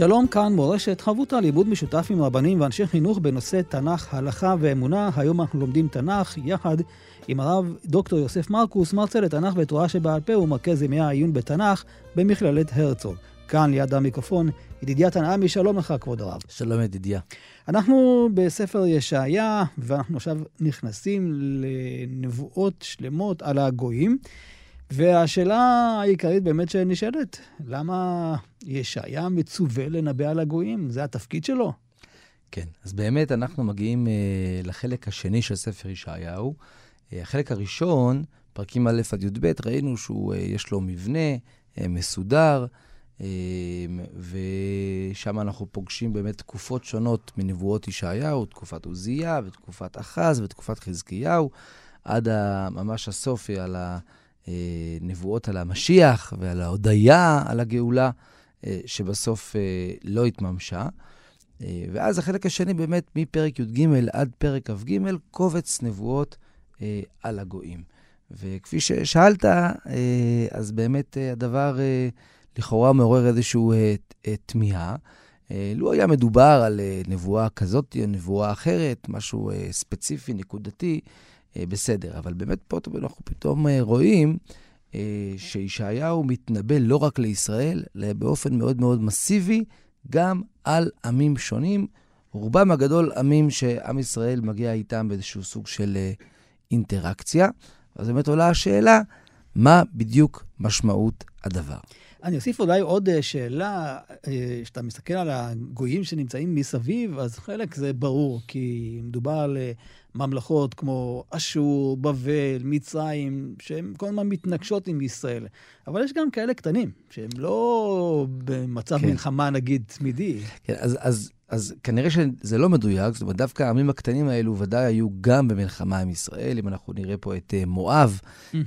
שלום, כאן מורשת חברותה לימוד משותף עם רבנים ואנשי חינוך בנושא תנ"ך, הלכה ואמונה. היום אנחנו לומדים תנ"ך יחד עם הרב דוקטור יוסף מרקוס, מרצה לתנ"ך ותורה שבעל פה ומרכז ימי העיון בתנ"ך במכללת הרצוג. כאן ליד המיקרופון, ידידיה תנעמי, שלום לך, כבוד הרב. שלום, ידידיה. אנחנו בספר ישעיה, ואנחנו עכשיו נכנסים לנבואות שלמות על הגויים. והשאלה העיקרית באמת שנשאלת, למה ישעיה מצווה לנבא על הגויים? זה התפקיד שלו? כן, אז באמת אנחנו מגיעים uh, לחלק השני של ספר ישעיהו. Uh, החלק הראשון, פרקים א' עד י"ב, ראינו שיש uh, לו מבנה uh, מסודר, uh, ושם אנחנו פוגשים באמת תקופות שונות מנבואות ישעיהו, תקופת עוזיה ותקופת אחז ותקופת חזקיהו, עד ממש הסוף על ה... אה, נבואות על המשיח ועל ההודיה על הגאולה, אה, שבסוף אה, לא התממשה. ואז החלק השני באמת, מפרק י"ג עד פרק כ"ג, קובץ נבואות על הגויים. וכפי ששאלת, אז באמת הדבר לכאורה מעורר איזושהי תמיהה. לו היה מדובר על נבואה כזאת או נבואה אחרת, משהו ספציפי, נקודתי, בסדר. אבל באמת פה אנחנו פתאום אה, רואים אה, שישעיהו מתנבא לא רק לישראל, אלא באופן מאוד מאוד מסיבי, גם על עמים שונים, רובם הגדול עמים שעם ישראל מגיע איתם באיזשהו סוג של אינטראקציה. אז באמת עולה השאלה, מה בדיוק משמעות הדבר? אני אוסיף אולי עוד שאלה, כשאתה מסתכל על הגויים שנמצאים מסביב, אז חלק זה ברור, כי מדובר על ממלכות כמו אשור, בבל, מצרים, שהן כל הזמן מתנגשות עם ישראל. אבל יש גם כאלה קטנים, שהם לא במצב כן. מלחמה, נגיד, תמידי. כן, אז, אז, אז כנראה שזה לא מדויק, זאת אומרת, דווקא העמים הקטנים האלו ודאי היו גם במלחמה עם ישראל. אם אנחנו נראה פה את uh, מואב, mm-hmm. uh,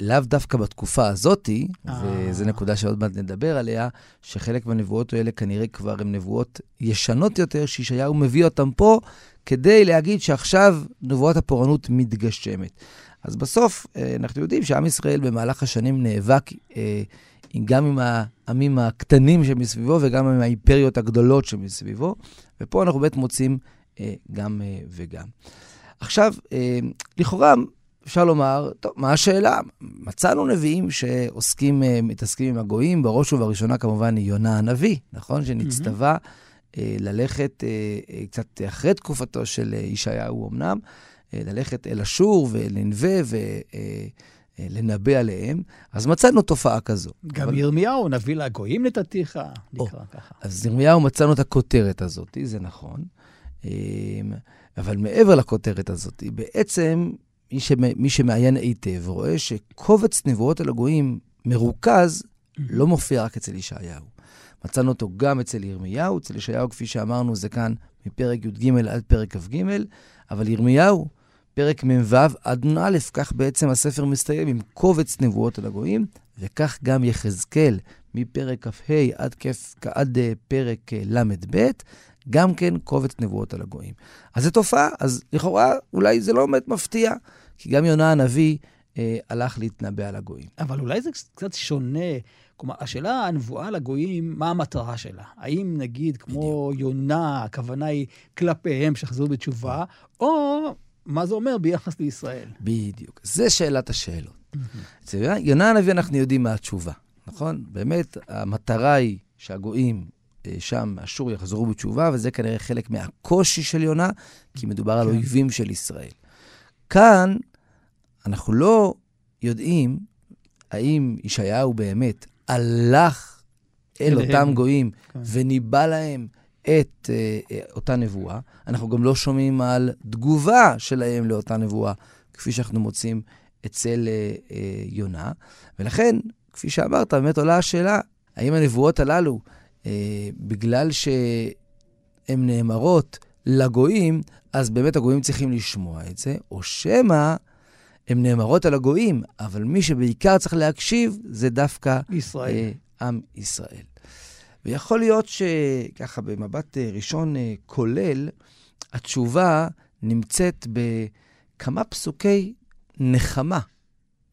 לאו דווקא בתקופה הזאתי, וזו נקודה שעוד מעט נדבר עליה, שחלק מהנבואות האלה כנראה כבר הן נבואות ישנות יותר, שישעיהו מביא אותן פה כדי להגיד שעכשיו נבואת הפורענות מתגשמת. אז בסוף, אה, אנחנו יודעים שעם ישראל במהלך השנים נאבק אה, גם עם העמים הקטנים שמסביבו וגם עם האימפריות הגדולות שמסביבו, ופה אנחנו באמת מוצאים אה, גם וגם. עכשיו, לכאורה, אפשר לומר, טוב, מה השאלה? מצאנו נביאים שעוסקים, מתעסקים עם הגויים, בראש ובראשונה כמובן יונה הנביא, נכון? שנצטווה mm-hmm. אה, ללכת אה, אה, קצת אחרי תקופתו של ישעיהו אמנם, ללכת אל אשור ולנווה ולנבא עליהם, אז מצאנו תופעה כזו. גם אבל... ירמיהו, נביא לגויים נתתיך, נקרא ככה. אז ירמיהו מצאנו את הכותרת הזאת, זה נכון. אבל מעבר לכותרת הזאת, בעצם מי, שמ... מי שמעיין היטב רואה שקובץ נבואות על הגויים מרוכז, לא מופיע רק אצל ישעיהו. מצאנו אותו גם אצל ירמיהו, אצל ישעיהו, כפי שאמרנו, זה כאן מפרק י"ג עד פרק כ"ג, אבל ירמיהו, פרק מ"ו עד נ"א, כך בעצם הספר מסתיים עם קובץ נבואות על הגויים, וכך גם יחזקאל, מפרק כ"ה עד, עד אה, פרק אה, ל"ב, גם כן קובץ נבואות על הגויים. אז זו תופעה, אז לכאורה אולי זה לא באמת מפתיע, כי גם יונה הנביא אה, הלך להתנבא על הגויים. אבל אולי זה קצת שונה. כלומר, השאלה, הנבואה לגויים, מה המטרה שלה? האם נגיד, כמו בדיוק. יונה, הכוונה היא כלפיהם שחזרו בתשובה, או מה זה אומר ביחס לישראל? בדיוק. זה שאלת השאלות. אצל יונה הנביא אנחנו יודעים מה התשובה, נכון? באמת, המטרה היא שהגויים אה, שם, אשור, יחזרו בתשובה, וזה כנראה חלק מהקושי של יונה, כי מדובר כן. על אויבים של ישראל. כאן אנחנו לא יודעים האם ישעיהו באמת הלך אל אותם גויים כן. וניבא להם את uh, אותה נבואה. אנחנו גם לא שומעים על תגובה שלהם לאותה נבואה, כפי שאנחנו מוצאים אצל uh, uh, יונה. ולכן, כפי שאמרת, באמת עולה השאלה, האם הנבואות הללו, uh, בגלל הן נאמרות לגויים, אז באמת הגויים צריכים לשמוע את זה, או שמא הן נאמרות על הגויים, אבל מי שבעיקר צריך להקשיב זה דווקא ישראל. אה, עם ישראל. ויכול להיות שככה במבט אה, ראשון אה, כולל, התשובה נמצאת בכמה פסוקי נחמה,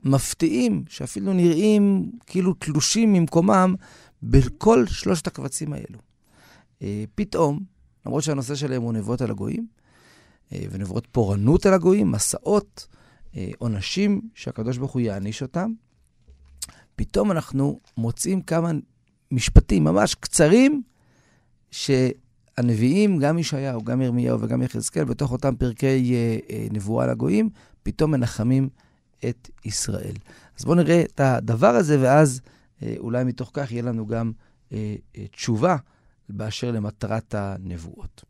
מפתיעים, שאפילו נראים כאילו תלושים ממקומם בכל שלושת הקבצים האלו. אה, פתאום, למרות שהנושא שלהם הוא נבואות על הגויים, ונבואות פורענות על הגויים, מסעות, עונשים שהקדוש ברוך הוא יעניש אותם, פתאום אנחנו מוצאים כמה משפטים ממש קצרים, שהנביאים, גם ישעיהו, גם ירמיהו וגם יחזקאל, בתוך אותם פרקי אה, אה, נבואה לגויים, פתאום מנחמים את ישראל. אז בואו נראה את הדבר הזה, ואז אה, אולי מתוך כך יהיה לנו גם אה, אה, תשובה באשר למטרת הנבואות.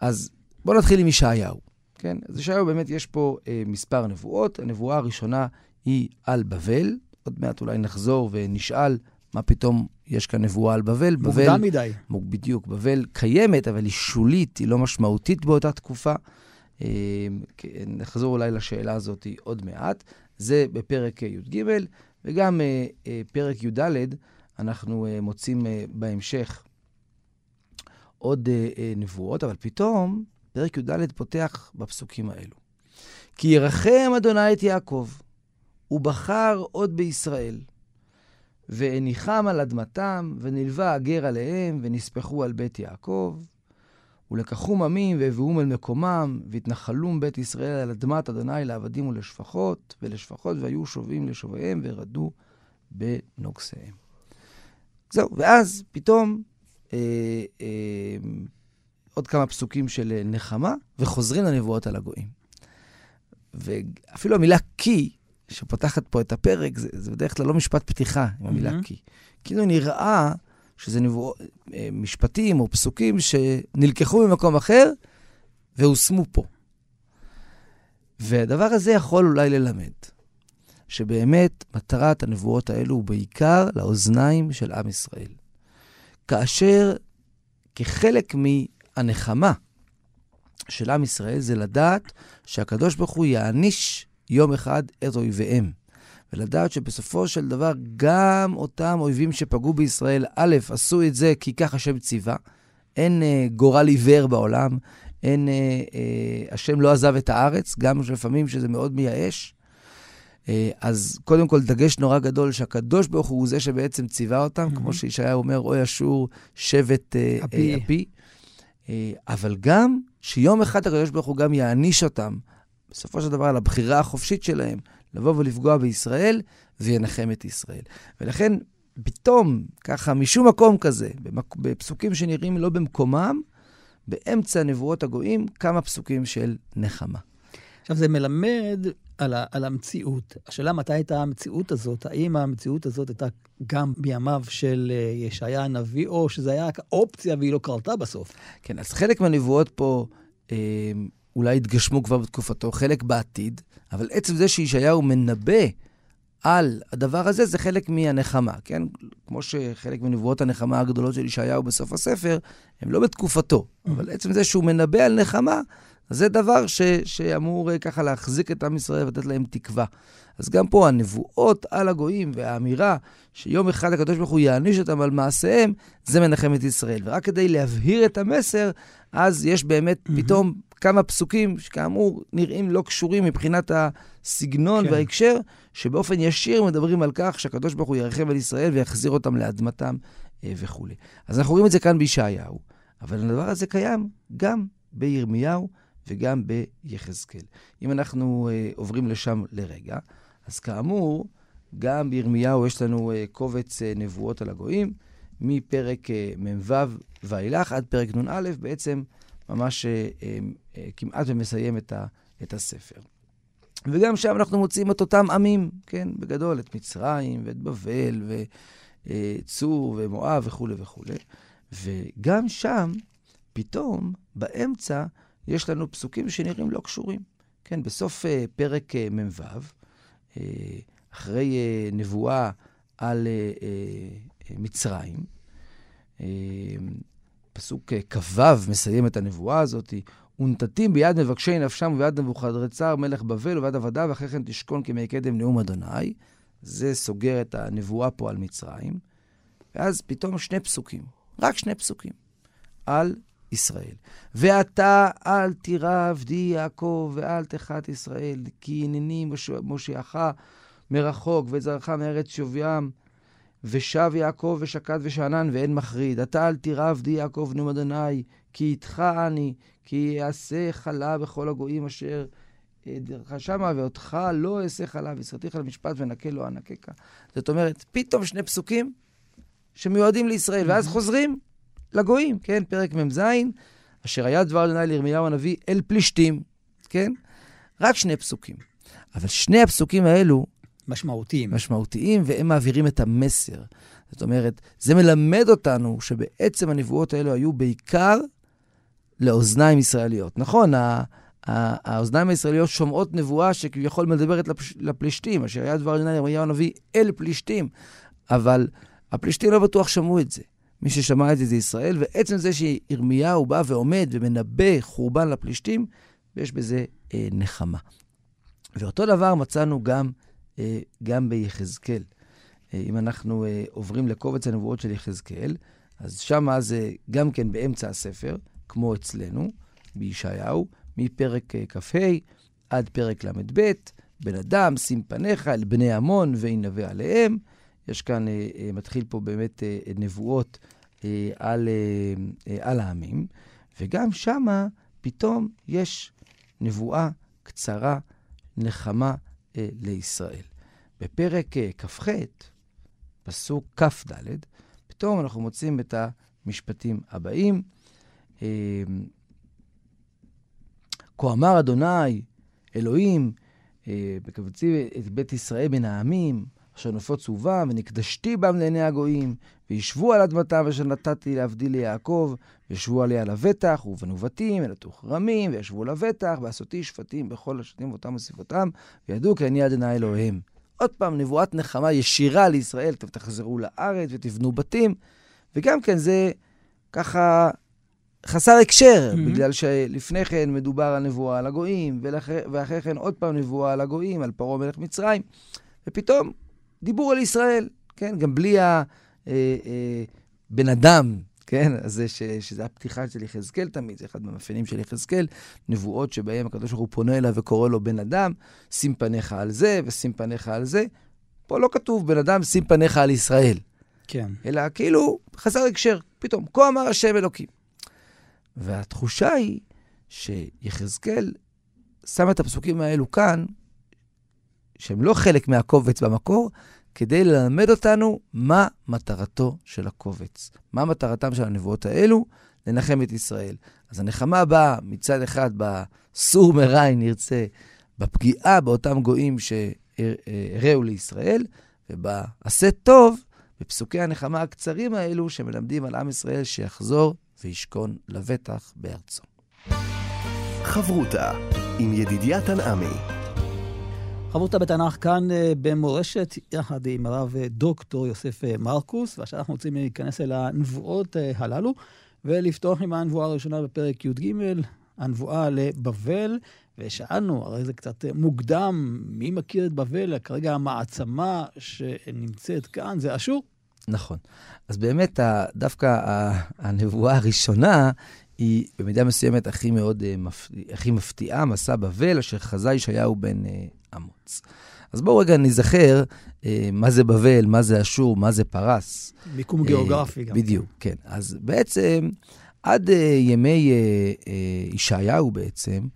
אז בואו נתחיל עם ישעיהו. כן? אז ישעיהו באמת יש פה אה, מספר נבואות. הנבואה הראשונה היא על בבל. עוד מעט אולי נחזור ונשאל מה פתאום יש כאן נבואה על בבל. מוקדם בבל, מדי. בדיוק, בבל קיימת, אבל היא שולית, היא לא משמעותית באותה תקופה. אה, נחזור אולי לשאלה הזאת עוד מעט. זה בפרק י"ג, וגם אה, אה, פרק י"ד, אנחנו מוצאים בהמשך עוד נבואות, אבל פתאום פרק י"ד פותח בפסוקים האלו. כי ירחם אדוני את יעקב, ובחר עוד בישראל. והניחם על אדמתם, ונלווה הגר עליהם, ונספחו על בית יעקב. ולקחום עמים והביאום אל מקומם, והתנחלום בית ישראל על אדמת אדוני לעבדים ולשפחות, ולשפחות והיו שובים לשוויהם, ורדו בנוגסיהם. זהו, ואז פתאום אה, אה, עוד כמה פסוקים של נחמה, וחוזרים לנבואות על הגויים. ואפילו המילה כי שפותחת פה את הפרק, זה, זה בדרך כלל לא משפט פתיחה עם המילה mm-hmm. כי. כאילו נראה שזה נבוא, אה, משפטים או פסוקים שנלקחו ממקום אחר והושמו פה. והדבר הזה יכול אולי ללמד שבאמת מטרת הנבואות האלו הוא בעיקר לאוזניים של עם ישראל. כאשר כחלק מהנחמה של עם ישראל זה לדעת שהקדוש ברוך הוא יעניש יום אחד את אויביהם. ולדעת שבסופו של דבר גם אותם אויבים שפגעו בישראל, א', עשו את זה כי כך השם ציווה. אין אה, גורל עיוור בעולם, אין, אה, אה, השם לא עזב את הארץ, גם לפעמים שזה מאוד מייאש. אה, אז קודם כל, דגש נורא גדול שהקדוש ברוך הוא זה שבעצם ציווה אותם, mm-hmm. כמו שישעיה אומר, אוי אשור שבט אה, אפי. אפי. אה, אבל גם שיום אחד הקדוש ברוך הוא גם יעניש אותם בסופו של דבר על הבחירה החופשית שלהם לבוא ולפגוע בישראל, וינחם את ישראל. ולכן, פתאום, ככה, משום מקום כזה, בפסוקים שנראים לא במקומם, באמצע נבואות הגויים, כמה פסוקים של נחמה. עכשיו, זה מלמד על, ה, על המציאות. השאלה מתי הייתה המציאות הזאת, האם המציאות הזאת הייתה גם בימיו של אה, ישעיה הנביא, או שזה היה אופציה והיא לא קרתה בסוף? כן, אז חלק מהנבואות פה... אה, אולי יתגשמו כבר בתקופתו, חלק בעתיד, אבל עצם זה שישעיהו מנבא על הדבר הזה, זה חלק מהנחמה, כן? כמו שחלק מנבואות הנחמה הגדולות של ישעיהו בסוף הספר, הם לא בתקופתו, mm. אבל עצם זה שהוא מנבא על נחמה, זה דבר ש, שאמור אה, ככה להחזיק את עם ישראל ולתת להם תקווה. אז גם פה הנבואות על הגויים והאמירה שיום אחד הקדוש ברוך הוא יעניש אותם על מעשיהם, זה מנחם את ישראל. ורק כדי להבהיר את המסר, אז יש באמת mm-hmm. פתאום כמה פסוקים שכאמור נראים לא קשורים מבחינת הסגנון כן. וההקשר, שבאופן ישיר מדברים על כך שהקדוש ברוך הוא ירחם על ישראל ויחזיר אותם לאדמתם אה, וכולי. אז אנחנו רואים את זה כאן בישעיהו, אבל הדבר הזה קיים גם בירמיהו וגם ביחזקאל. אם אנחנו אה, עוברים לשם לרגע, אז כאמור, גם בירמיהו יש לנו uh, קובץ uh, נבואות על הגויים, מפרק uh, מ"ו ואילך עד פרק נ"א, בעצם ממש uh, uh, uh, כמעט ומסיים את, ה, את הספר. וגם שם אנחנו מוצאים את אותם עמים, כן, בגדול, את מצרים ואת בבל וצור ומואב וכולי וכולי. וגם שם, פתאום, באמצע, יש לנו פסוקים שנראים לא קשורים. כן, בסוף uh, פרק uh, מ"ו, uh, אחרי uh, נבואה על uh, uh, מצרים, uh, פסוק כ"ו מסיים את הנבואה הזאת, ונתתים ביד מבקשי נפשם וביד נבוכדרצר מלך בבל וביד עבדיו, ואחרי כן תשכון כמי קדם נאום אדוני. זה סוגר את הנבואה פה על מצרים. ואז פתאום שני פסוקים, רק שני פסוקים, על ישראל. ואתה אל תירא עבדי יעקב ואל תחת ישראל, כי הנני מושיעך מרחוק ואת זרעך מארץ שווים. ושב יעקב ושקד ושאנן ואין מחריד. אתה אל תירא עבדי יעקב נאום אדוני, כי איתך אני, כי אעשה חלה בכל הגויים אשר דרך שמה, ואותך לא אעשה חלה, וישרתיך למשפט ונקה לא אנקקה. זאת אומרת, פתאום שני פסוקים שמיועדים לישראל, ואז חוזרים לגויים, כן? פרק מ"ז, אשר היה דבר אדוני לירמיהו הנביא אל פלישתים, כן? רק שני פסוקים. אבל שני הפסוקים האלו... משמעותיים. משמעותיים, והם מעבירים את המסר. זאת אומרת, זה מלמד אותנו שבעצם הנבואות האלו היו בעיקר לאוזניים ישראליות. נכון, האוזניים הישראליות שומעות נבואה שכביכול מדברת לפלישתים, אשר היה דבר אדוני לירמיהו הנביא אל פלישתים, אבל הפלישתים לא בטוח שמעו את זה. מי ששמע את זה זה ישראל, ועצם זה שירמיהו בא ועומד ומנבא חורבן לפלישתים, יש בזה אה, נחמה. ואותו דבר מצאנו גם, אה, גם ביחזקאל. אה, אם אנחנו אה, עוברים לקובץ הנבואות של יחזקאל, אז שמה זה גם כן באמצע הספר, כמו אצלנו, בישעיהו, מפרק אה, כ"ה עד פרק ל"ב, בן אדם, שים פניך אל בני עמון וינבא עליהם. יש כאן, אה, אה, מתחיל פה באמת נבואות על, על העמים, וגם שמה פתאום יש נבואה קצרה, נחמה לישראל. בפרק כ"ח, פסוק כ"ד, פתאום אנחנו מוצאים את המשפטים הבאים. כה אמר אדוני, אלוהים, בקבצי אה, את בית ישראל בין העמים, אשר נופות סובם, ונקדשתי בם לעיני הגויים, וישבו על אדמתם אשר נתתי להבדיל ליעקב, וישבו עליה לבטח, ובנו בתים, ונטו כרמים, וישבו לבטח, ועשותי שפטים בכל השתים ואותם וסביבותם, וידעו כי אני אדוני אלוהיהם. עוד פעם, נבואת נחמה ישירה לישראל, תחזרו לארץ ותבנו בתים, וגם כן זה ככה חסר הקשר, mm-hmm. בגלל שלפני כן מדובר על נבואה על הגויים, ולאחרי, ואחרי כן עוד פעם נבואה על הגויים, על פרעה מלך מצרים, ופתאום דיבור על ישראל, כן? גם בלי הבן אה, אה, אדם, כן? אז זה ש, שזה הפתיחה של יחזקאל תמיד, זה אחד מהמאפיינים של יחזקאל, נבואות שבהן הקדוש ברוך הוא פונה אליו וקורא לו בן אדם, שים פניך על זה ושים פניך על זה. פה לא כתוב בן אדם, שים פניך על ישראל. כן. אלא כאילו חסר הקשר, פתאום, כה אמר השם אלוקים. והתחושה היא שיחזקאל שם את הפסוקים האלו כאן, שהם לא חלק מהקובץ במקור, כדי ללמד אותנו מה מטרתו של הקובץ. מה מטרתם של הנבואות האלו? לנחם את ישראל. אז הנחמה באה מצד אחד בסור מרע, אם נרצה, בפגיעה באותם גויים שהראו לישראל, ובעשה טוב, בפסוקי הנחמה הקצרים האלו, שמלמדים על עם ישראל שיחזור וישכון לבטח בארצו. חברותה עם ידידיה תנעמי. חברותה בתנ"ך כאן אה, במורשת, יחד עם הרב אה, דוקטור יוסף אה, מרקוס, ועכשיו אנחנו רוצים להיכנס אל הנבואות הללו, ולפתוח עם הנבואה הראשונה בפרק י"ג, הנבואה לבבל. ושאלנו, הרי זה קצת מוקדם, מי מכיר את בבל? כרגע המעצמה שנמצאת כאן זה אשור. נכון. אז באמת, דווקא הנבואה הראשונה היא במידה מסוימת הכי מאוד, הכי מפתיעה, מסע בבל, אשר חזה ישעיהו בן אמוץ. אז בואו רגע נזכר אה, מה זה בבל, מה זה אשור, מה זה פרס. מיקום גיאוגרפי גם. בדיוק, כן. אז בעצם, עד ימי ישעיהו בעצם,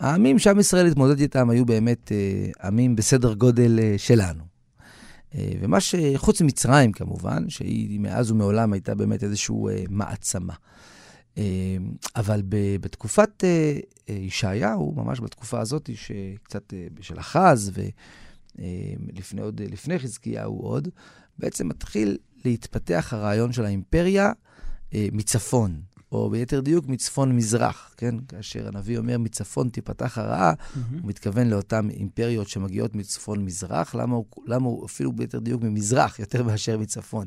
העמים שעם ישראל התמודד איתם היו באמת עמים בסדר גודל שלנו. אה, ומה שחוץ ממצרים כמובן, שהיא מאז ומעולם הייתה באמת איזושהי אה, מעצמה. אה, אבל בתקופת ישעיהו, ממש בתקופה הזאת, שקצת של אחז, ולפני עוד, לפני חזקיהו עוד, בעצם מתחיל להתפתח הרעיון של האימפריה מצפון. או ביתר דיוק מצפון-מזרח, כן? כאשר הנביא אומר מצפון תיפתח הרעה, mm-hmm. הוא מתכוון לאותן אימפריות שמגיעות מצפון-מזרח, למה הוא, למה הוא אפילו ביתר דיוק ממזרח יותר מאשר מצפון.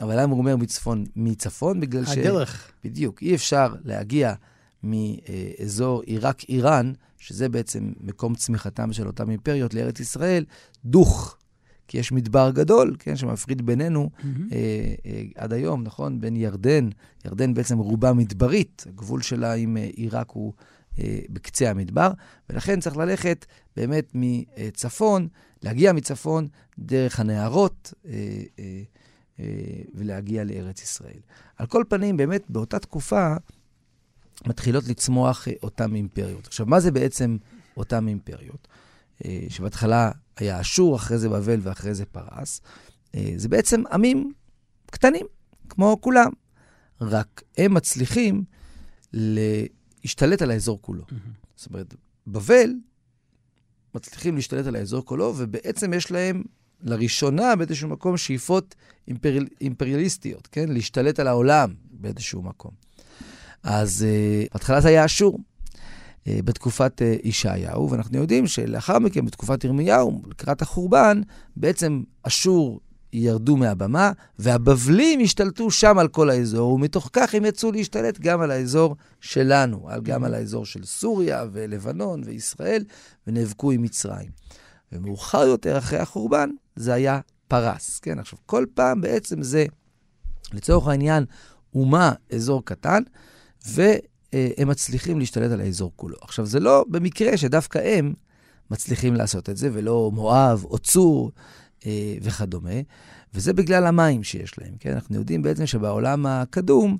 אבל למה הוא אומר מצפון? מצפון? בגלל ש... הדרך. בדיוק. אי אפשר להגיע מאזור עיראק-איראן, שזה בעצם מקום צמיחתם של אותן אימפריות, לארץ ישראל, דוך. כי יש מדבר גדול, כן, שמפריד בינינו mm-hmm. אה, אה, עד היום, נכון? בין ירדן, ירדן בעצם רובה מדברית, הגבול שלה עם אה, עיראק הוא אה, בקצה המדבר, ולכן צריך ללכת באמת מצפון, להגיע מצפון דרך הנהרות אה, אה, ולהגיע לארץ ישראל. על כל פנים, באמת באותה תקופה מתחילות לצמוח אה, אותן אימפריות. עכשיו, מה זה בעצם אותן אימפריות? אה, שבהתחלה היה אשור, אחרי זה בבל ואחרי זה פרס. אה, זה בעצם עמים קטנים, כמו כולם, רק הם מצליחים להשתלט על האזור כולו. Mm-hmm. זאת אומרת, בבל מצליחים להשתלט על האזור כולו, ובעצם יש להם לראשונה באיזשהו מקום שאיפות אימפריאל, אימפריאליסטיות, כן? להשתלט על העולם באיזשהו מקום. אז uh, בהתחלה זה היה אשור, uh, בתקופת uh, ישעיהו, ואנחנו יודעים שלאחר מכן, בתקופת ירמיהו, לקראת החורבן, בעצם אשור ירדו מהבמה, והבבלים השתלטו שם על כל האזור, ומתוך כך הם יצאו להשתלט גם על האזור שלנו, גם על האזור של סוריה ולבנון וישראל, ונאבקו עם מצרים. ומאוחר יותר, אחרי החורבן, זה היה פרס. כן, עכשיו, כל פעם בעצם זה, לצורך העניין, אומה, אזור קטן, והם מצליחים להשתלט על האזור כולו. עכשיו, זה לא במקרה שדווקא הם מצליחים לעשות את זה, ולא מואב או צור אה, וכדומה, וזה בגלל המים שיש להם, כן? אנחנו יודעים בעצם שבעולם הקדום,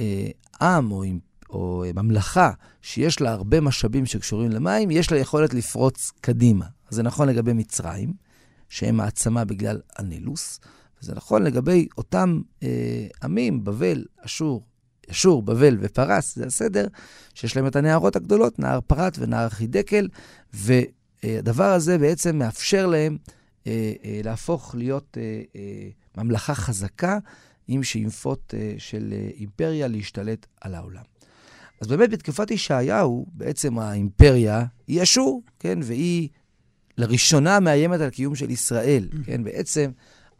אה, עם או, או ממלכה שיש לה הרבה משאבים שקשורים למים, יש לה יכולת לפרוץ קדימה. זה נכון לגבי מצרים, שהם מעצמה בגלל הנילוס, וזה נכון לגבי אותם אה, עמים, בבל, אשור, אשור, בבל ופרס, זה הסדר, שיש להם את הנהרות הגדולות, נהר פרת ונהר חידקל, והדבר הזה בעצם מאפשר להם אה, אה, להפוך להיות אה, אה, ממלכה חזקה עם שאיפות אה, של אה, אימפריה להשתלט על העולם. אז באמת בתקופת ישעיהו, בעצם האימפריה היא אשור, כן? והיא לראשונה מאיימת על קיום של ישראל, mm. כן? בעצם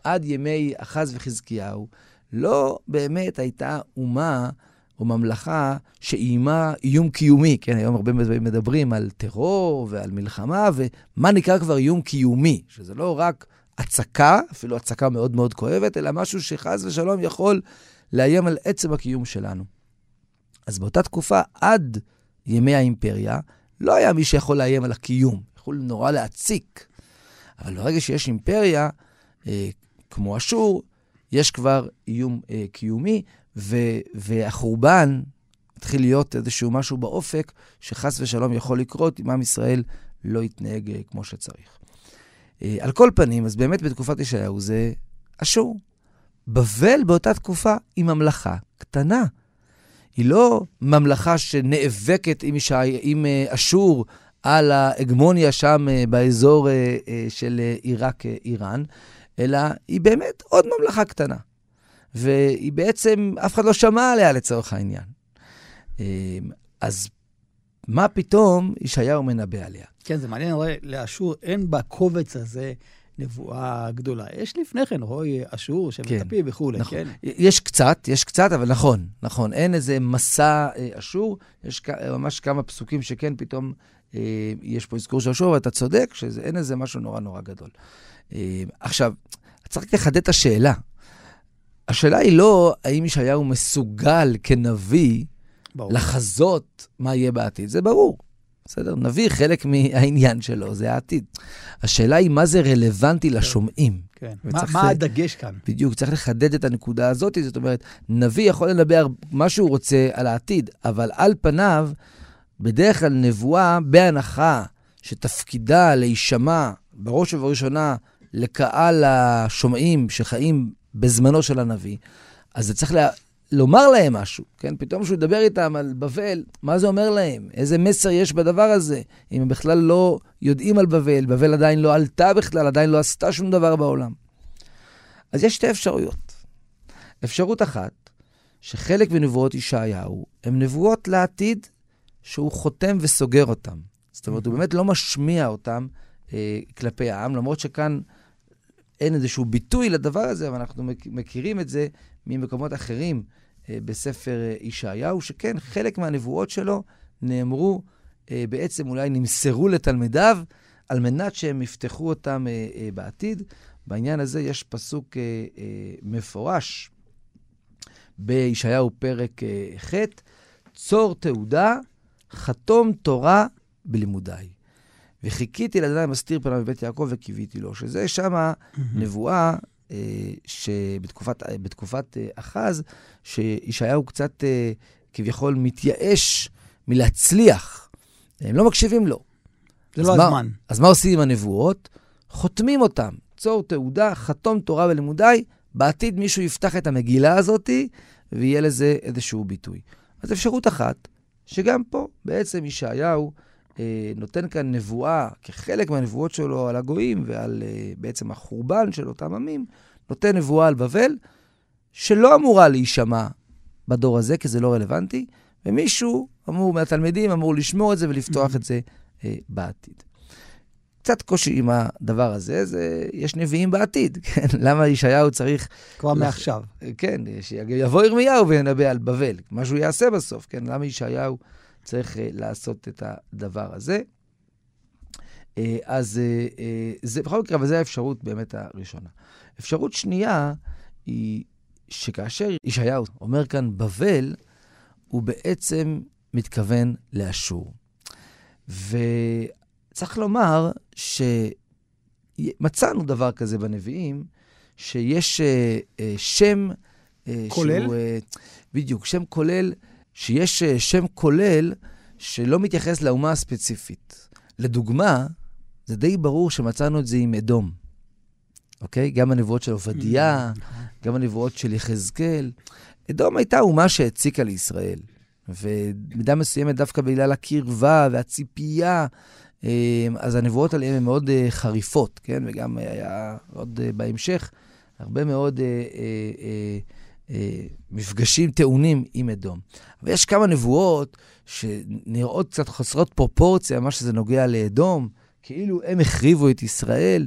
עד ימי אחז וחזקיהו, לא באמת הייתה אומה או ממלכה שאיימה איום קיומי. כן, היום הרבה מדברים על טרור ועל מלחמה, ומה נקרא כבר איום קיומי, שזה לא רק הצקה, אפילו הצקה מאוד מאוד כואבת, אלא משהו שחס ושלום יכול לאיים על עצם הקיום שלנו. אז באותה תקופה, עד ימי האימפריה, לא היה מי שיכול לאיים על הקיום, יכול נורא להציק. אבל ברגע שיש אימפריה, אה, כמו אשור, יש כבר איום אה, קיומי, ו, והחורבן מתחיל להיות איזשהו משהו באופק, שחס ושלום יכול לקרות אם עם ישראל לא יתנהג אה, כמו שצריך. אה, על כל פנים, אז באמת בתקופת ישעיהו זה אשור. בבל באותה תקופה היא ממלכה קטנה. היא לא ממלכה שנאבקת עם, ישע... עם אה, אשור על ההגמוניה שם באזור של עיראק-איראן, אלא היא באמת עוד ממלכה קטנה. והיא בעצם, אף אחד לא שמע עליה לצורך העניין. אמ, אז מה פתאום ישעיהו מנבא עליה? כן, זה מעניין, רואה, לאשור אין בקובץ הזה נבואה גדולה. יש לפני כן, רואי אשור, שבט כן, אפי וכולי, נכון. כן? יש קצת, יש קצת, אבל נכון, נכון. אין איזה מסע אה, אשור, יש ממש כמה פסוקים שכן פתאום אה, יש פה אזכור של אשור, ואתה צודק, שאין איזה משהו נורא נורא גדול. אה, עכשיו, צריך לחדד את השאלה. השאלה היא לא האם ישעיהו מסוגל כנביא ברור. לחזות מה יהיה בעתיד, זה ברור. בסדר? נביא חלק מהעניין שלו, זה העתיד. השאלה היא מה זה רלוונטי כן. לשומעים. כן, מה, מה הדגש כאן? בדיוק, צריך לחדד את הנקודה הזאת, זאת אומרת, נביא יכול לנבא מה שהוא רוצה על העתיד, אבל על פניו, בדרך כלל נבואה, בהנחה שתפקידה להישמע בראש ובראשונה לקהל השומעים שחיים בזמנו של הנביא, אז זה צריך לה... לומר להם משהו, כן? פתאום כשהוא ידבר איתם על בבל, מה זה אומר להם? איזה מסר יש בדבר הזה? אם הם בכלל לא יודעים על בבל, בבל עדיין לא עלתה בכלל, עדיין לא עשתה שום דבר בעולם. אז יש שתי אפשרויות. אפשרות אחת, שחלק מנבואות ישעיהו הן נבואות לעתיד שהוא חותם וסוגר אותן. זאת אומרת, הוא באמת לא משמיע אותן אה, כלפי העם, למרות שכאן אין איזשהו ביטוי לדבר הזה, אבל אנחנו מכירים את זה ממקומות אחרים אה, בספר אה, ישעיהו, שכן, חלק מהנבואות שלו נאמרו, אה, בעצם אולי נמסרו לתלמידיו, על מנת שהם יפתחו אותם בעתיד. בעניין הזה יש פסוק מפורש בישעיהו פרק ח', צור תעודה, חתום תורה בלימודיי. וחיכיתי לאדוני מסתיר פניו בבית יעקב וקיוויתי לו, שזה שמה. נבואה אה, שבתקופת אה, אחז, שישעיהו קצת אה, כביכול מתייאש מלהצליח. הם לא מקשיבים לו. זה לא מה, הזמן. אז מה עושים עם הנבואות? חותמים אותם. צור תעודה, חתום תורה בלימודיי, בעתיד מישהו יפתח את המגילה הזאתי ויהיה לזה איזשהו ביטוי. אז אפשרות אחת, שגם פה בעצם ישעיהו אה, נותן כאן נבואה, כחלק מהנבואות שלו על הגויים ועל אה, בעצם החורבן של אותם עמים, נותן נבואה על בבל, שלא אמורה להישמע בדור הזה, כי זה לא רלוונטי, ומישהו אמור, מהתלמידים אמור לשמור את זה ולפתוח. את זה אה, בעתיד. קצת קושי עם הדבר הזה, זה, יש נביאים בעתיד, כן? למה ישעיהו צריך... כבר לח... מעכשיו. כן, שיבוא ירמיהו וינבא על בבל, מה שהוא יעשה בסוף, כן? למה ישעיהו צריך uh, לעשות את הדבר הזה? Uh, אז uh, uh, זה, בכל מקרה, אבל זו האפשרות באמת הראשונה. אפשרות שנייה היא שכאשר ישעיהו אומר כאן בבל, הוא בעצם מתכוון לאשור. וצריך לומר שמצאנו דבר כזה בנביאים, שיש uh, uh, שם... Uh, כולל? שהוא, בדיוק, שם כולל, שיש שם כולל שלא מתייחס לאומה הספציפית. לדוגמה, זה די ברור שמצאנו את זה עם אדום. אוקיי? גם הנבואות של עובדיה, mm, נכון. גם הנבואות של יחזקאל. אדום הייתה אומה שהציקה לישראל, ובמידה מסוימת דווקא בגלל הקרבה והציפייה, אה, אז הנבואות עליהן הן מאוד אה, חריפות, כן? וגם היה עוד אה, בהמשך הרבה מאוד מפגשים טעונים עם אדום. אבל יש כמה נבואות שנראות קצת חסרות פרופורציה, מה שזה נוגע לאדום, כאילו הם החריבו את ישראל.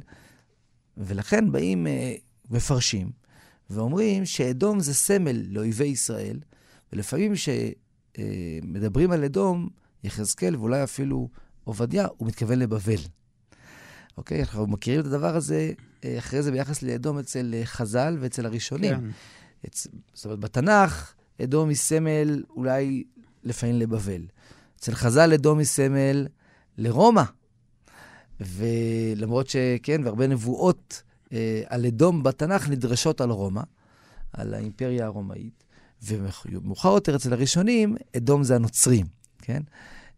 ולכן באים מפרשים ואומרים שאדום זה סמל לאויבי ישראל, ולפעמים כשמדברים uh, על אדום, יחזקאל ואולי אפילו עובדיה, הוא מתכוון לבבל. אוקיי? אנחנו מכירים את הדבר הזה uh, אחרי זה ביחס לאדום אצל uh, חז"ל ואצל הראשונים. כן. אצ... זאת אומרת, בתנ"ך, אדום היא סמל אולי לפעמים לבבל. אצל חז"ל אדום היא סמל לרומא. ולמרות שכן, והרבה נבואות אה, על אדום בתנ"ך נדרשות על רומא, על האימפריה הרומאית, ומאוחר יותר אצל הראשונים, אדום זה הנוצרים, כן?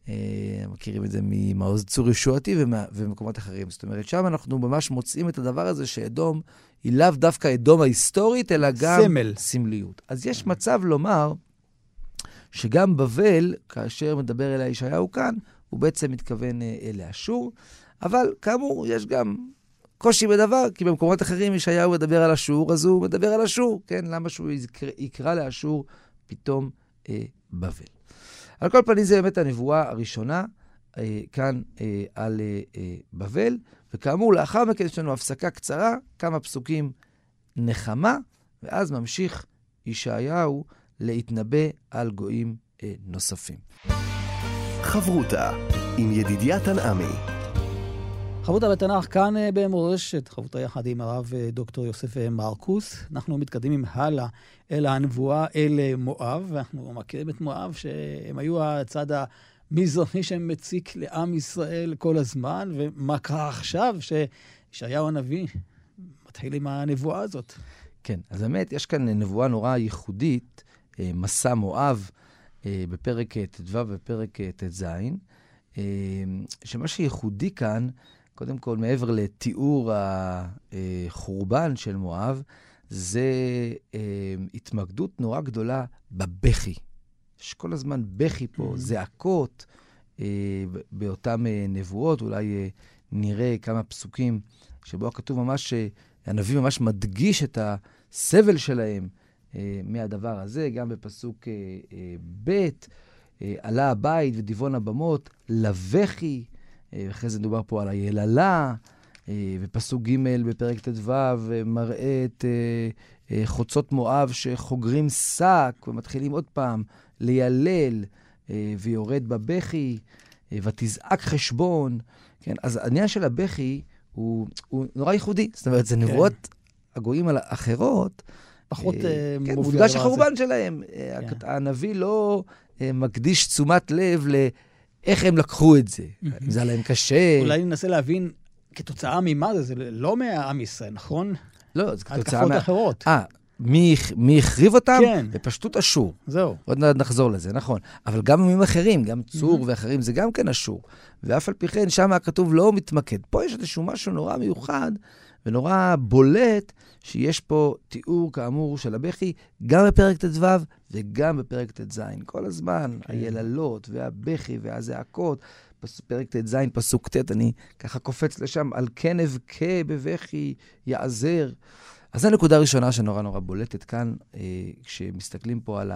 אה, מכירים את זה ממעוז צור ישועתי וממקומות אחרים. זאת אומרת, שם אנחנו ממש מוצאים את הדבר הזה שאדום היא לאו דווקא אדום ההיסטורית, אלא גם סמל. סמליות. אז יש מצב לומר שגם בבל, כאשר מדבר אליה ישעיהו כאן, הוא בעצם מתכוון אה, לאשור. אבל כאמור, יש גם קושי בדבר, כי במקומות אחרים ישעיהו מדבר על אשור, אז הוא מדבר על אשור, כן? למה שהוא יקרא, יקרא לאשור פתאום אה, בבל? על כל פנים, זו באמת הנבואה הראשונה אה, כאן אה, על אה, אה, בבל, וכאמור, לאחר מכן יש לנו הפסקה קצרה, כמה פסוקים נחמה, ואז ממשיך ישעיהו להתנבא על גויים אה, נוספים. חברותה עם ידידיה תנעמי חברותה בתנ"ך כאן אה, במורשת, חברותה יחד עם הרב אה, דוקטור יוסף אה, מרקוס. אנחנו מתקדמים הלאה אל הנבואה, אל מואב, ואנחנו מכירים את מואב, שהם היו הצד המזרחי שמציק לעם ישראל כל הזמן, ומה קרה עכשיו שישעיהו הנביא מתחיל עם הנבואה הזאת. כן, אז באמת, יש כאן נבואה נורא ייחודית, מסע מואב, בפרק ט"ו ופרק ט"ז, שמה שייחודי כאן, קודם כל, מעבר לתיאור החורבן של מואב, זה אה, התמקדות נורא גדולה בבכי. יש כל הזמן בכי פה, mm-hmm. זעקות אה, באותן אה, נבואות. אולי נראה כמה פסוקים שבו הכתוב ממש, הנביא ממש מדגיש את הסבל שלהם מהדבר הזה, גם בפסוק ב', עלה הבית ודיבון הבמות, לבכי. אה, אחרי זה דובר פה על היללה, ופסוק ג' בפרק ט"ו מראה את חוצות מואב שחוגרים שק ומתחילים עוד פעם לילל, ויורד בבכי, ותזעק חשבון. כן, אז העניין של הבכי הוא, הוא נורא ייחודי. זאת אומרת, זה כן. נבואות כן. הגויים על האחרות. פחות אה, כן, מוקדש החורבן שלהם. כן. הנביא לא מקדיש תשומת לב לאיך הם לקחו את זה. אם זה היה להם קשה. אולי ננסה להבין כתוצאה ממה זה, זה לא מעם ישראל, נכון? לא, זה כתוצאה מה... התקפות אחרות. אה, מי, מי החריב אותם? כן. בפשטות אשור. זהו. עוד מעט נחזור לזה, נכון. אבל גם עמים אחרים, גם צור mm-hmm. ואחרים, זה גם כן אשור. ואף על פי כן, שם הכתוב לא מתמקד. פה יש איזשהו משהו נורא מיוחד ונורא בולט, שיש פה תיאור, כאמור, של הבכי, גם בפרק ט"ו וגם בפרק ט"ז. כל הזמן, כן. היללות והבכי והזעקות. פרק ט"ז, פסוק ט', אני ככה קופץ לשם, על כן אבכה בבכי יעזר. אז זו נקודה ראשונה שנורא נורא בולטת כאן, אה, כשמסתכלים פה על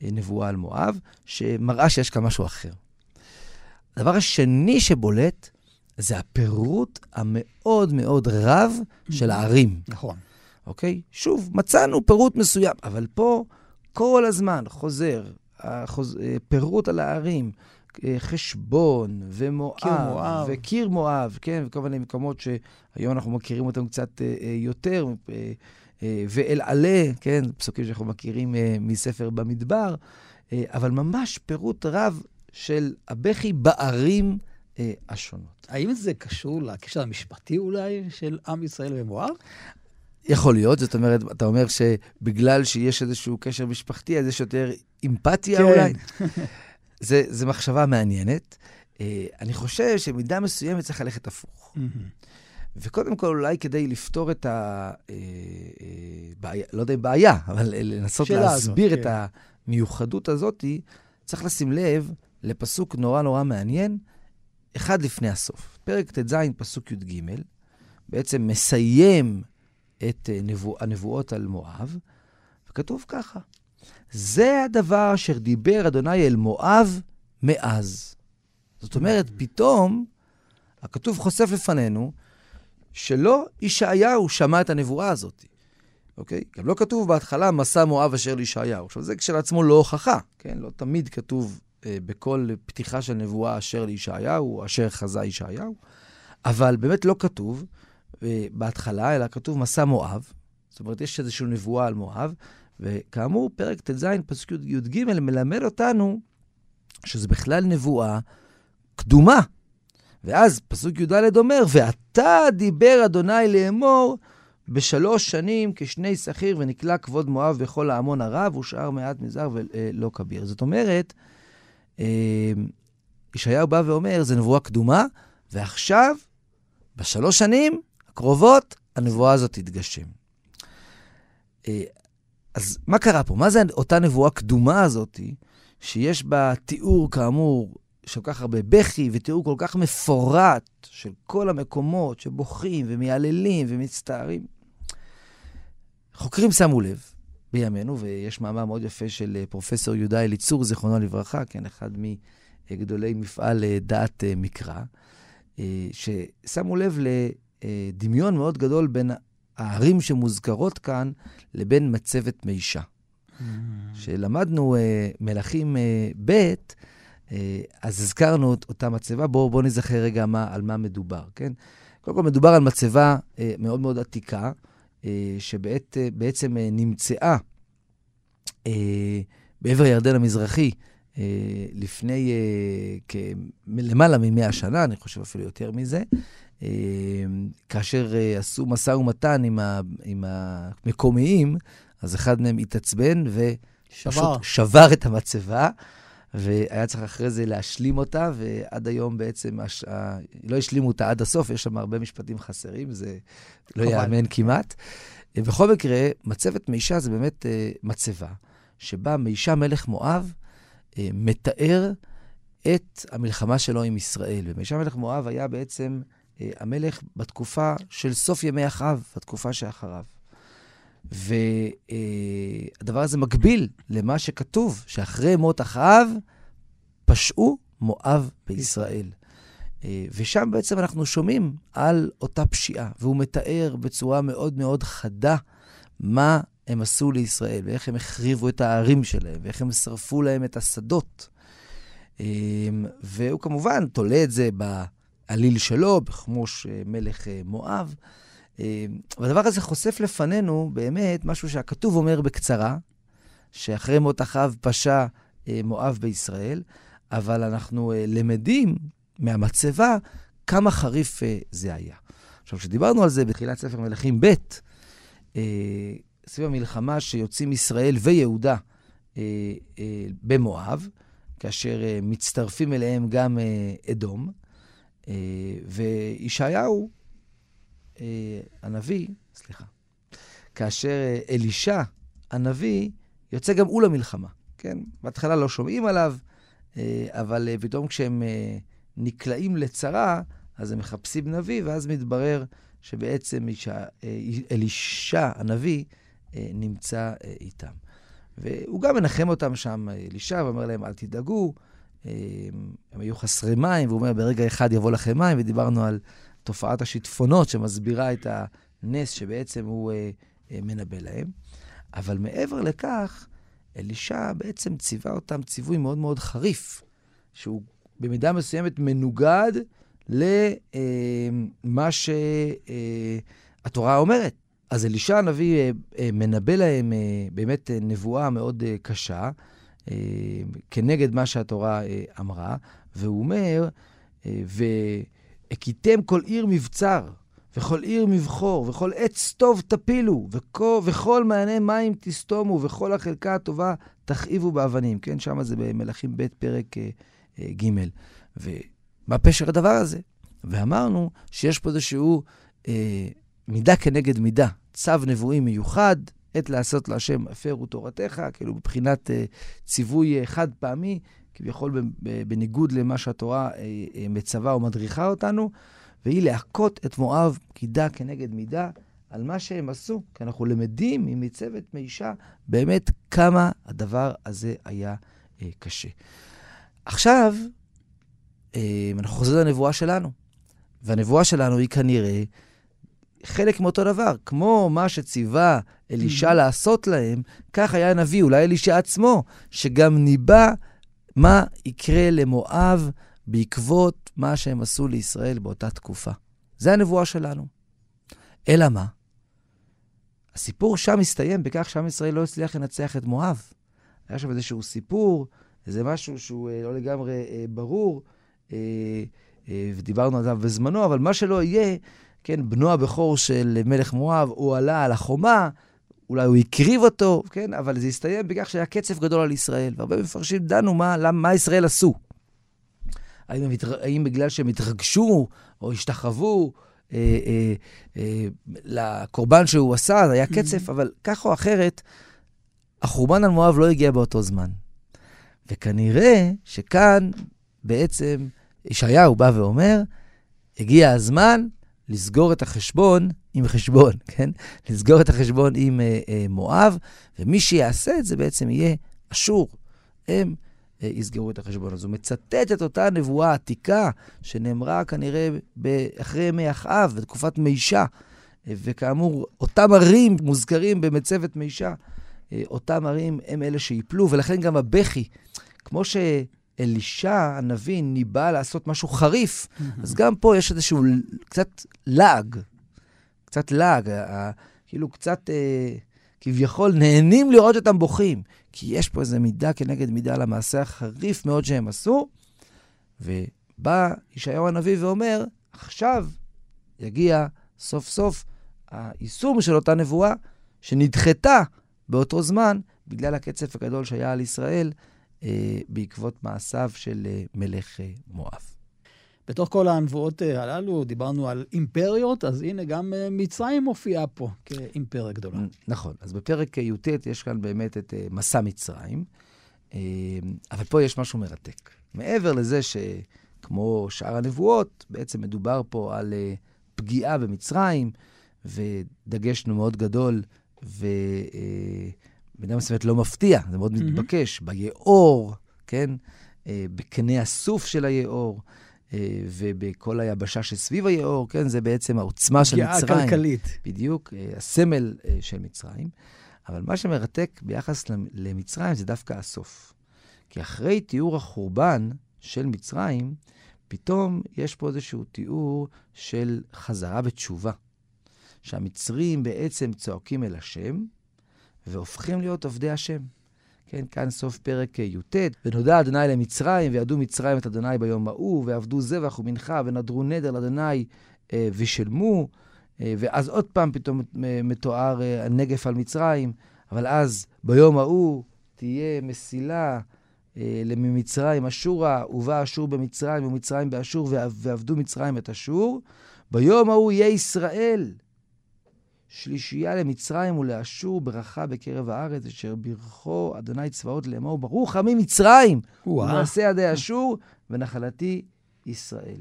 הנבואה על מואב, שמראה שיש כאן משהו אחר. הדבר השני שבולט, זה הפירוט המאוד מאוד רב של הערים. נכון. אוקיי? שוב, מצאנו פירוט מסוים, אבל פה כל הזמן חוזר החוז... אה, פירוט על הערים, אה, חשבון ומואב, קיר מואב. וקיר מואב, כן, וכל מיני מקומות שהיום אנחנו מכירים אותם קצת אה, יותר, ואלעלה, כן, פסוקים שאנחנו מכירים מספר במדבר, אבל ממש פירוט רב של הבכי בערים השונות. האם זה קשור לקשר המשפטי אולי של עם ישראל ומואב? יכול להיות, זאת אומרת, אתה אומר שבגלל שיש איזשהו קשר משפחתי, אז יש יותר אמפתיה כן. אולי? זה, זה מחשבה מעניינת. Uh, אני חושב שמידה מסוימת צריך ללכת הפוך. וקודם כל, אולי כדי לפתור את הבעיה, אה, לא יודע אם בעיה, אבל לנסות להסביר הזאת, את כן. המיוחדות הזאת, צריך לשים לב לפסוק נורא נורא מעניין, אחד לפני הסוף. פרק ט"ז, פסוק י"ג, בעצם מסיים את אה, נבוא, הנבואות על מואב, וכתוב ככה: זה הדבר אשר דיבר אדוני אל מואב מאז. זאת אומרת, פתאום הכתוב חושף לפנינו שלא ישעיהו שמע את הנבואה הזאת. אוקיי? גם לא כתוב בהתחלה מסע מואב אשר לישעיהו. עכשיו, זה כשלעצמו לא הוכחה, כן? לא תמיד כתוב בכל פתיחה של נבואה אשר לישעיהו, אשר חזה ישעיהו, אבל באמת לא כתוב אה, בהתחלה, אלא כתוב מסע מואב. זאת אומרת, יש איזושהי נבואה על מואב, וכאמור, פרק ט"ז, פסוק י"ג, מלמד אותנו שזה בכלל נבואה קדומה. ואז פסוק י"ד אומר, ועתה דיבר אדוני לאמור, בשלוש שנים כשני שכיר ונקלע כבוד מואב בכל ההמון הרב, ושאר מעט מזר ולא כביר. זאת אומרת, אה, ישעיהו בא ואומר, זו נבואה קדומה, ועכשיו, בשלוש שנים הקרובות, הנבואה הזאת תתגשם. אה, אז מה קרה פה? מה זה אותה נבואה קדומה הזאת, שיש בה תיאור, כאמור, של כך הרבה בכי, ותיאור כל כך מפורט של כל המקומות שבוכים ומייללים ומצטערים? חוקרים שמו לב בימינו, ויש מאמר מאוד יפה של אה, פרופסור יהודה אליצור, זיכרונו לברכה, כן, אחד מגדולי מפעל אה, דעת מקרא, ששמו לב לדמיון מאוד גדול בין הערים שמוזכרות כאן לבין מצבת מישה. כשלמדנו mm. uh, מלכים ב', אז הזכרנו את אותה מצבה. בואו בוא נזכר רגע מה, על מה מדובר, כן? קודם כל מדובר על מצבה מאוד מאוד עתיקה, שבעצם uh, נמצאה uh, בעבר הירדן המזרחי לפני למעלה מ-100 שנה, אני חושב אפילו יותר מזה. כאשר אה, עשו משא ומתן עם, ה, עם המקומיים, אז אחד מהם התעצבן ופשוט שבר את המצבה, והיה צריך אחרי זה להשלים אותה, ועד היום בעצם הש... לא השלימו אותה עד הסוף, יש שם הרבה משפטים חסרים, זה לא ייאמן כמעט. בכל מקרה, מצבת מישה זה באמת uh, מצבה, שבה מישה מלך מואב uh, מתאר את המלחמה שלו עם ישראל. ומישה מלך מואב היה בעצם אה, המלך בתקופה של סוף ימי אחאב, בתקופה שאחריו. והדבר הזה מקביל למה שכתוב, שאחרי מות אחאב פשעו מואב בישראל. אה, ושם בעצם אנחנו שומעים על אותה פשיעה, והוא מתאר בצורה מאוד מאוד חדה מה הם עשו לישראל, ואיך הם החריבו את הערים שלהם, ואיך הם שרפו להם את השדות. והוא כמובן תולה את זה בעליל שלו, בכמוש מלך מואב. והדבר הזה חושף לפנינו באמת משהו שהכתוב אומר בקצרה, שאחרי מות אחאב פשע מואב בישראל, אבל אנחנו למדים מהמצבה כמה חריף זה היה. עכשיו, כשדיברנו על זה בתחילת ספר מלכים ב', סביב המלחמה שיוצאים ישראל ויהודה במואב, כאשר מצטרפים אליהם גם אדום, וישעיהו, הנביא, סליחה, כאשר אלישע, הנביא, יוצא גם הוא למלחמה, כן? בהתחלה לא שומעים עליו, אבל פתאום כשהם נקלעים לצרה, אז הם מחפשים נביא, ואז מתברר שבעצם אלישע, הנביא, נמצא איתם. והוא גם מנחם אותם שם, אלישע, ואומר להם, אל תדאגו, הם היו חסרי מים, והוא אומר, ברגע אחד יבוא לכם מים, ודיברנו על תופעת השיטפונות שמסבירה את הנס שבעצם הוא מנבא להם. אבל מעבר לכך, אלישע בעצם ציווה אותם ציווי מאוד מאוד חריף, שהוא במידה מסוימת מנוגד למה שהתורה אומרת. אז אלישע הנביא מנבא להם באמת נבואה מאוד קשה, כנגד מה שהתורה אמרה, והוא אומר, והכיתם כל עיר מבצר, וכל עיר מבחור, וכל עץ טוב תפילו, וכל, וכל מעייני מים תסתומו, וכל החלקה הטובה תכאיבו באבנים. כן, שם זה במלכים ב' פרק אה, ג'. ומה פשר הדבר הזה? ואמרנו שיש פה איזשהו אה, מידה כנגד מידה, צו נבואי מיוחד, עת לעשות להשם הפרו תורתך, כאילו מבחינת אה, ציווי אה, חד פעמי, כביכול בניגוד למה שהתורה אה, אה, מצווה או מדריכה אותנו, והיא להכות את מואב מידה כנגד מידה על מה שהם עשו, כי אנחנו למדים ממצבת מישה באמת כמה הדבר הזה היה אה, קשה. עכשיו, אה, אנחנו חוזרים לנבואה שלנו, והנבואה שלנו היא כנראה חלק מאותו דבר. כמו מה שציווה אלישע mm-hmm. לעשות להם, כך היה הנביא, אולי אלישע עצמו, שגם ניבא מה יקרה למואב בעקבות מה שהם עשו לישראל באותה תקופה. זה הנבואה שלנו. אלא מה? הסיפור שם הסתיים בכך שעם ישראל לא הצליח לנצח את מואב. היה שם איזשהו סיפור זה משהו שהוא אה, לא לגמרי אה, ברור, אה, ודיברנו עליו בזמנו, אבל מה שלא יהיה, כן, בנו הבכור של מלך מואב, הוא עלה על החומה, אולי הוא הקריב אותו, כן, אבל זה הסתיים בכך שהיה קצף גדול על ישראל. והרבה מפרשים דנו מה, למה, מה ישראל עשו. האם, האם בגלל שהם התרגשו או השתחוו אה, אה, אה, לקורבן שהוא עשה, זה היה קצף, אבל כך או אחרת, החורבן על מואב לא הגיע באותו זמן. וכנראה שכאן בעצם ישעיהו בא ואומר, הגיע הזמן לסגור את החשבון עם חשבון, כן? לסגור את החשבון עם אה, אה, מואב, ומי שיעשה את זה בעצם יהיה אשור. הם אה, יסגרו את החשבון. אז הוא מצטט את אותה נבואה עתיקה שנאמרה כנראה אחרי ימי אחאב, בתקופת מישה. אה, וכאמור, אותם ערים מוזכרים במצבת מישה. אה, אותם ערים הם אלה שיפלו, ולכן גם הבכי, כמו שאלישע הנביא ניבא לעשות משהו חריף, אז גם פה יש איזשהו קצת לעג, קצת לעג, כאילו קצת אה, כביכול נהנים לראות אותם בוכים, כי יש פה איזו מידה כנגד מידה על המעשה החריף מאוד שהם עשו, ובא ישעיהו הנביא ואומר, עכשיו יגיע סוף סוף היישום של אותה נבואה שנדחתה באותו זמן, בגלל הקצף הגדול שהיה על ישראל בעקבות מעשיו של אה, מלך אה, מואב. בתוך כל הנבואות אה, הללו דיברנו על אימפריות, אז הנה גם אה, מצרים מופיעה פה כאימפריה גדולה. נכון, אז בפרק י"ט יש כאן באמת את אה, מסע מצרים, אה, אבל פה יש משהו מרתק. מעבר לזה שכמו שאר הנבואות, בעצם מדובר פה על אה, פגיעה במצרים, ודגש מאוד גדול ובמידה מסוימת לא מפתיע, זה מאוד mm-hmm. מתבקש, ביאור, כן? אה, בקנה הסוף של היאור. ובכל היבשה שסביב היאור, כן, זה בעצם העוצמה של מצרים. פגיעה כלכלית. בדיוק, הסמל של מצרים. אבל מה שמרתק ביחס למצרים זה דווקא הסוף. כי אחרי תיאור החורבן של מצרים, פתאום יש פה איזשהו תיאור של חזרה בתשובה. שהמצרים בעצם צועקים אל השם, והופכים להיות עובדי השם. כן, כאן סוף פרק י"ט. ונודע אדוני למצרים, וידעו מצרים את אדוני ביום ההוא, ועבדו זבח ומנחה, ונדרו נדר לאדוני אה, ושלמו. אה, ואז עוד פעם פתאום אה, מתואר אה, הנגף על מצרים, אבל אז ביום ההוא תהיה מסילה ממצרים אשורה, ובא אשור במצרים ומצרים באשור, ועבדו מצרים את אשור. ביום ההוא יהיה ישראל שלישייה למצרים ולאשור ברכה בקרב הארץ, אשר ברכו אדוני צבאות לאמור, ברוך עמי מצרים, ומעשה ידי אשור, ונחלתי ישראל.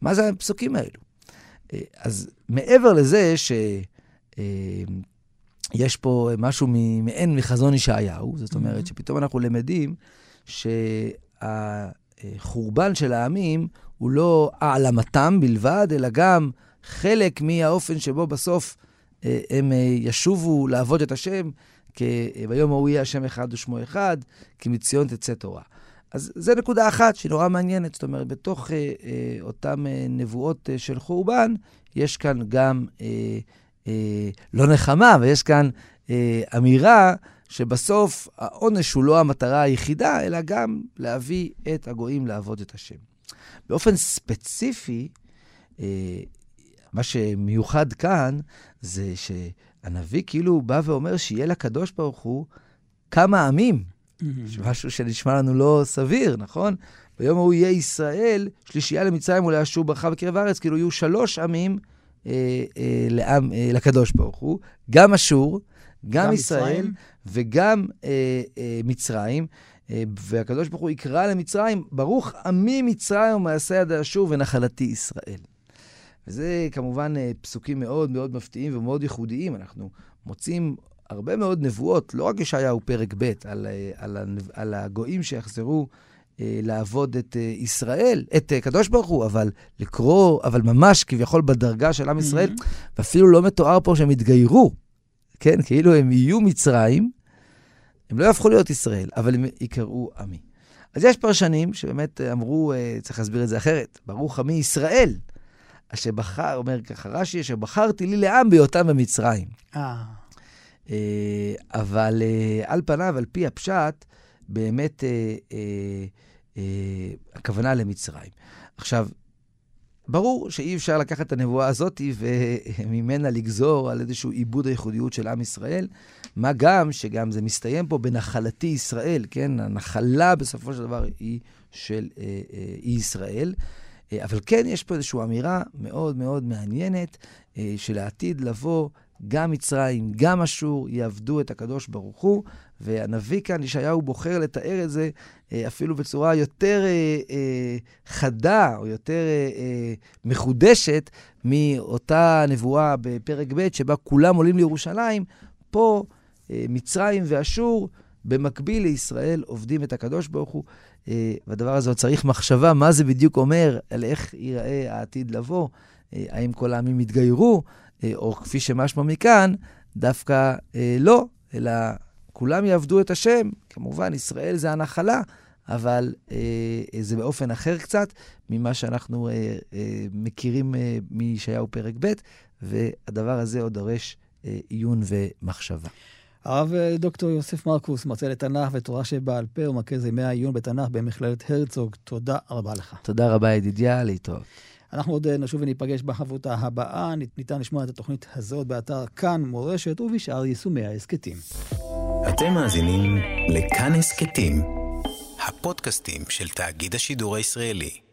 מה זה הפסוקים האלו? אה, אז מעבר לזה שיש אה, פה משהו מעין מחזון ישעיהו, זאת אומרת. שפתאום אנחנו למדים שהחורבן של העמים הוא לא העלמתם בלבד, אלא גם חלק מהאופן שבו בסוף אה, הם ישובו לעבוד את השם, כי ביום ההוא יהיה השם אחד ושמו אחד, כי מציון תצא תורה. אז זו נקודה אחת שהיא נורא מעניינת. זאת אומרת, בתוך אה, אה, אותן אה, נבואות אה, של חורבן, יש כאן גם אה, אה, לא נחמה, ויש כאן אה, אמירה שבסוף העונש הוא לא המטרה היחידה, אלא גם להביא את הגויים לעבוד את השם. באופן ספציפי, אה, מה שמיוחד כאן זה שהנביא כאילו בא ואומר שיהיה לקדוש ברוך הוא כמה עמים. Mm-hmm. משהו שנשמע לנו לא סביר, נכון? ביום ההוא יהיה ישראל, שלישייה למצרים ולאשור ברכה בקרב הארץ, כאילו יהיו שלוש עמים אה, אה, לעם, אה, לקדוש ברוך הוא, גם אשור, גם, גם ישראל מצרים. וגם אה, אה, מצרים. אה, והקדוש ברוך הוא יקרא למצרים, ברוך עמי מצרים ומעשה יד אשור ונחלתי ישראל. וזה כמובן אה, פסוקים מאוד מאוד מפתיעים ומאוד ייחודיים. אנחנו מוצאים הרבה מאוד נבואות, לא רק ישעיהו פרק ב', על, אה, על, על הגויים שיחזרו אה, לעבוד את ישראל, את קדוש ברוך הוא, אבל לקרוא, אבל ממש כביכול בדרגה של עם ישראל, mm-hmm. ואפילו לא מתואר פה שהם יתגיירו, כן? כאילו הם יהיו מצרים, הם לא יהפכו להיות ישראל, אבל הם יקראו עמי. אז יש פרשנים שבאמת אמרו, צריך להסביר את זה אחרת, ברוך עמי ישראל, אשר בחר, אומר ככה רש"י, אשר בחרתי לי לעם בהיותם במצרים. אה. אה, אבל אה, על פניו, על פי הפשט, באמת אה, הכוונה למצרים. עכשיו, ברור שאי אפשר לקחת את הנבואה הזאת וממנה לגזור על איזשהו עיבוד הייחודיות של עם ישראל, מה גם שגם זה מסתיים פה בנחלתי ישראל, כן? הנחלה בסופו של דבר היא של אה, אה, ישראל. אה, אבל כן, יש פה איזושהי אמירה מאוד מאוד מעניינת אה, של העתיד לבוא גם מצרים, גם אשור, יעבדו את הקדוש ברוך הוא. והנביא כאן, ישעיהו, בוחר לתאר את זה אה, אפילו בצורה יותר חדה או יותר מחודשת מאותה נבואה בפרק ב', שבה כולם עולים לירושלים. פה מצרים ואשור, במקביל לישראל, עובדים את הקדוש ברוך הוא. והדבר הזה עוד צריך מחשבה, מה זה בדיוק אומר, על איך ייראה העתיד לבוא. האם כל העמים יתגיירו? אה, או כפי שמשמע מכאן, דווקא אה, לא, אלא כולם יעבדו את השם. כמובן, ישראל זה הנחלה, אבל אה, זה באופן אחר קצת ממה שאנחנו אה, אה, מכירים אה, מישעיהו פרק ב', והדבר הזה עוד דורש אה, עיון ומחשבה. הרב אה, דוקטור יוסף מרקוס, מרצה לתנ"ך ותורה שבעל פה ומרכז ימי העיון בתנ"ך במכללת הרצוג, תודה רבה לך. תודה רבה, ידידיה, להתראות. אנחנו עוד אה, נשוב וניפגש בחברותה הבאה. ניתן לשמוע את התוכנית הזאת באתר כאן מורשת ובשאר יישומי ההסכתים. אתם מאזינים לכאן הסכתים, הפודקאסטים של תאגיד השידור הישראלי.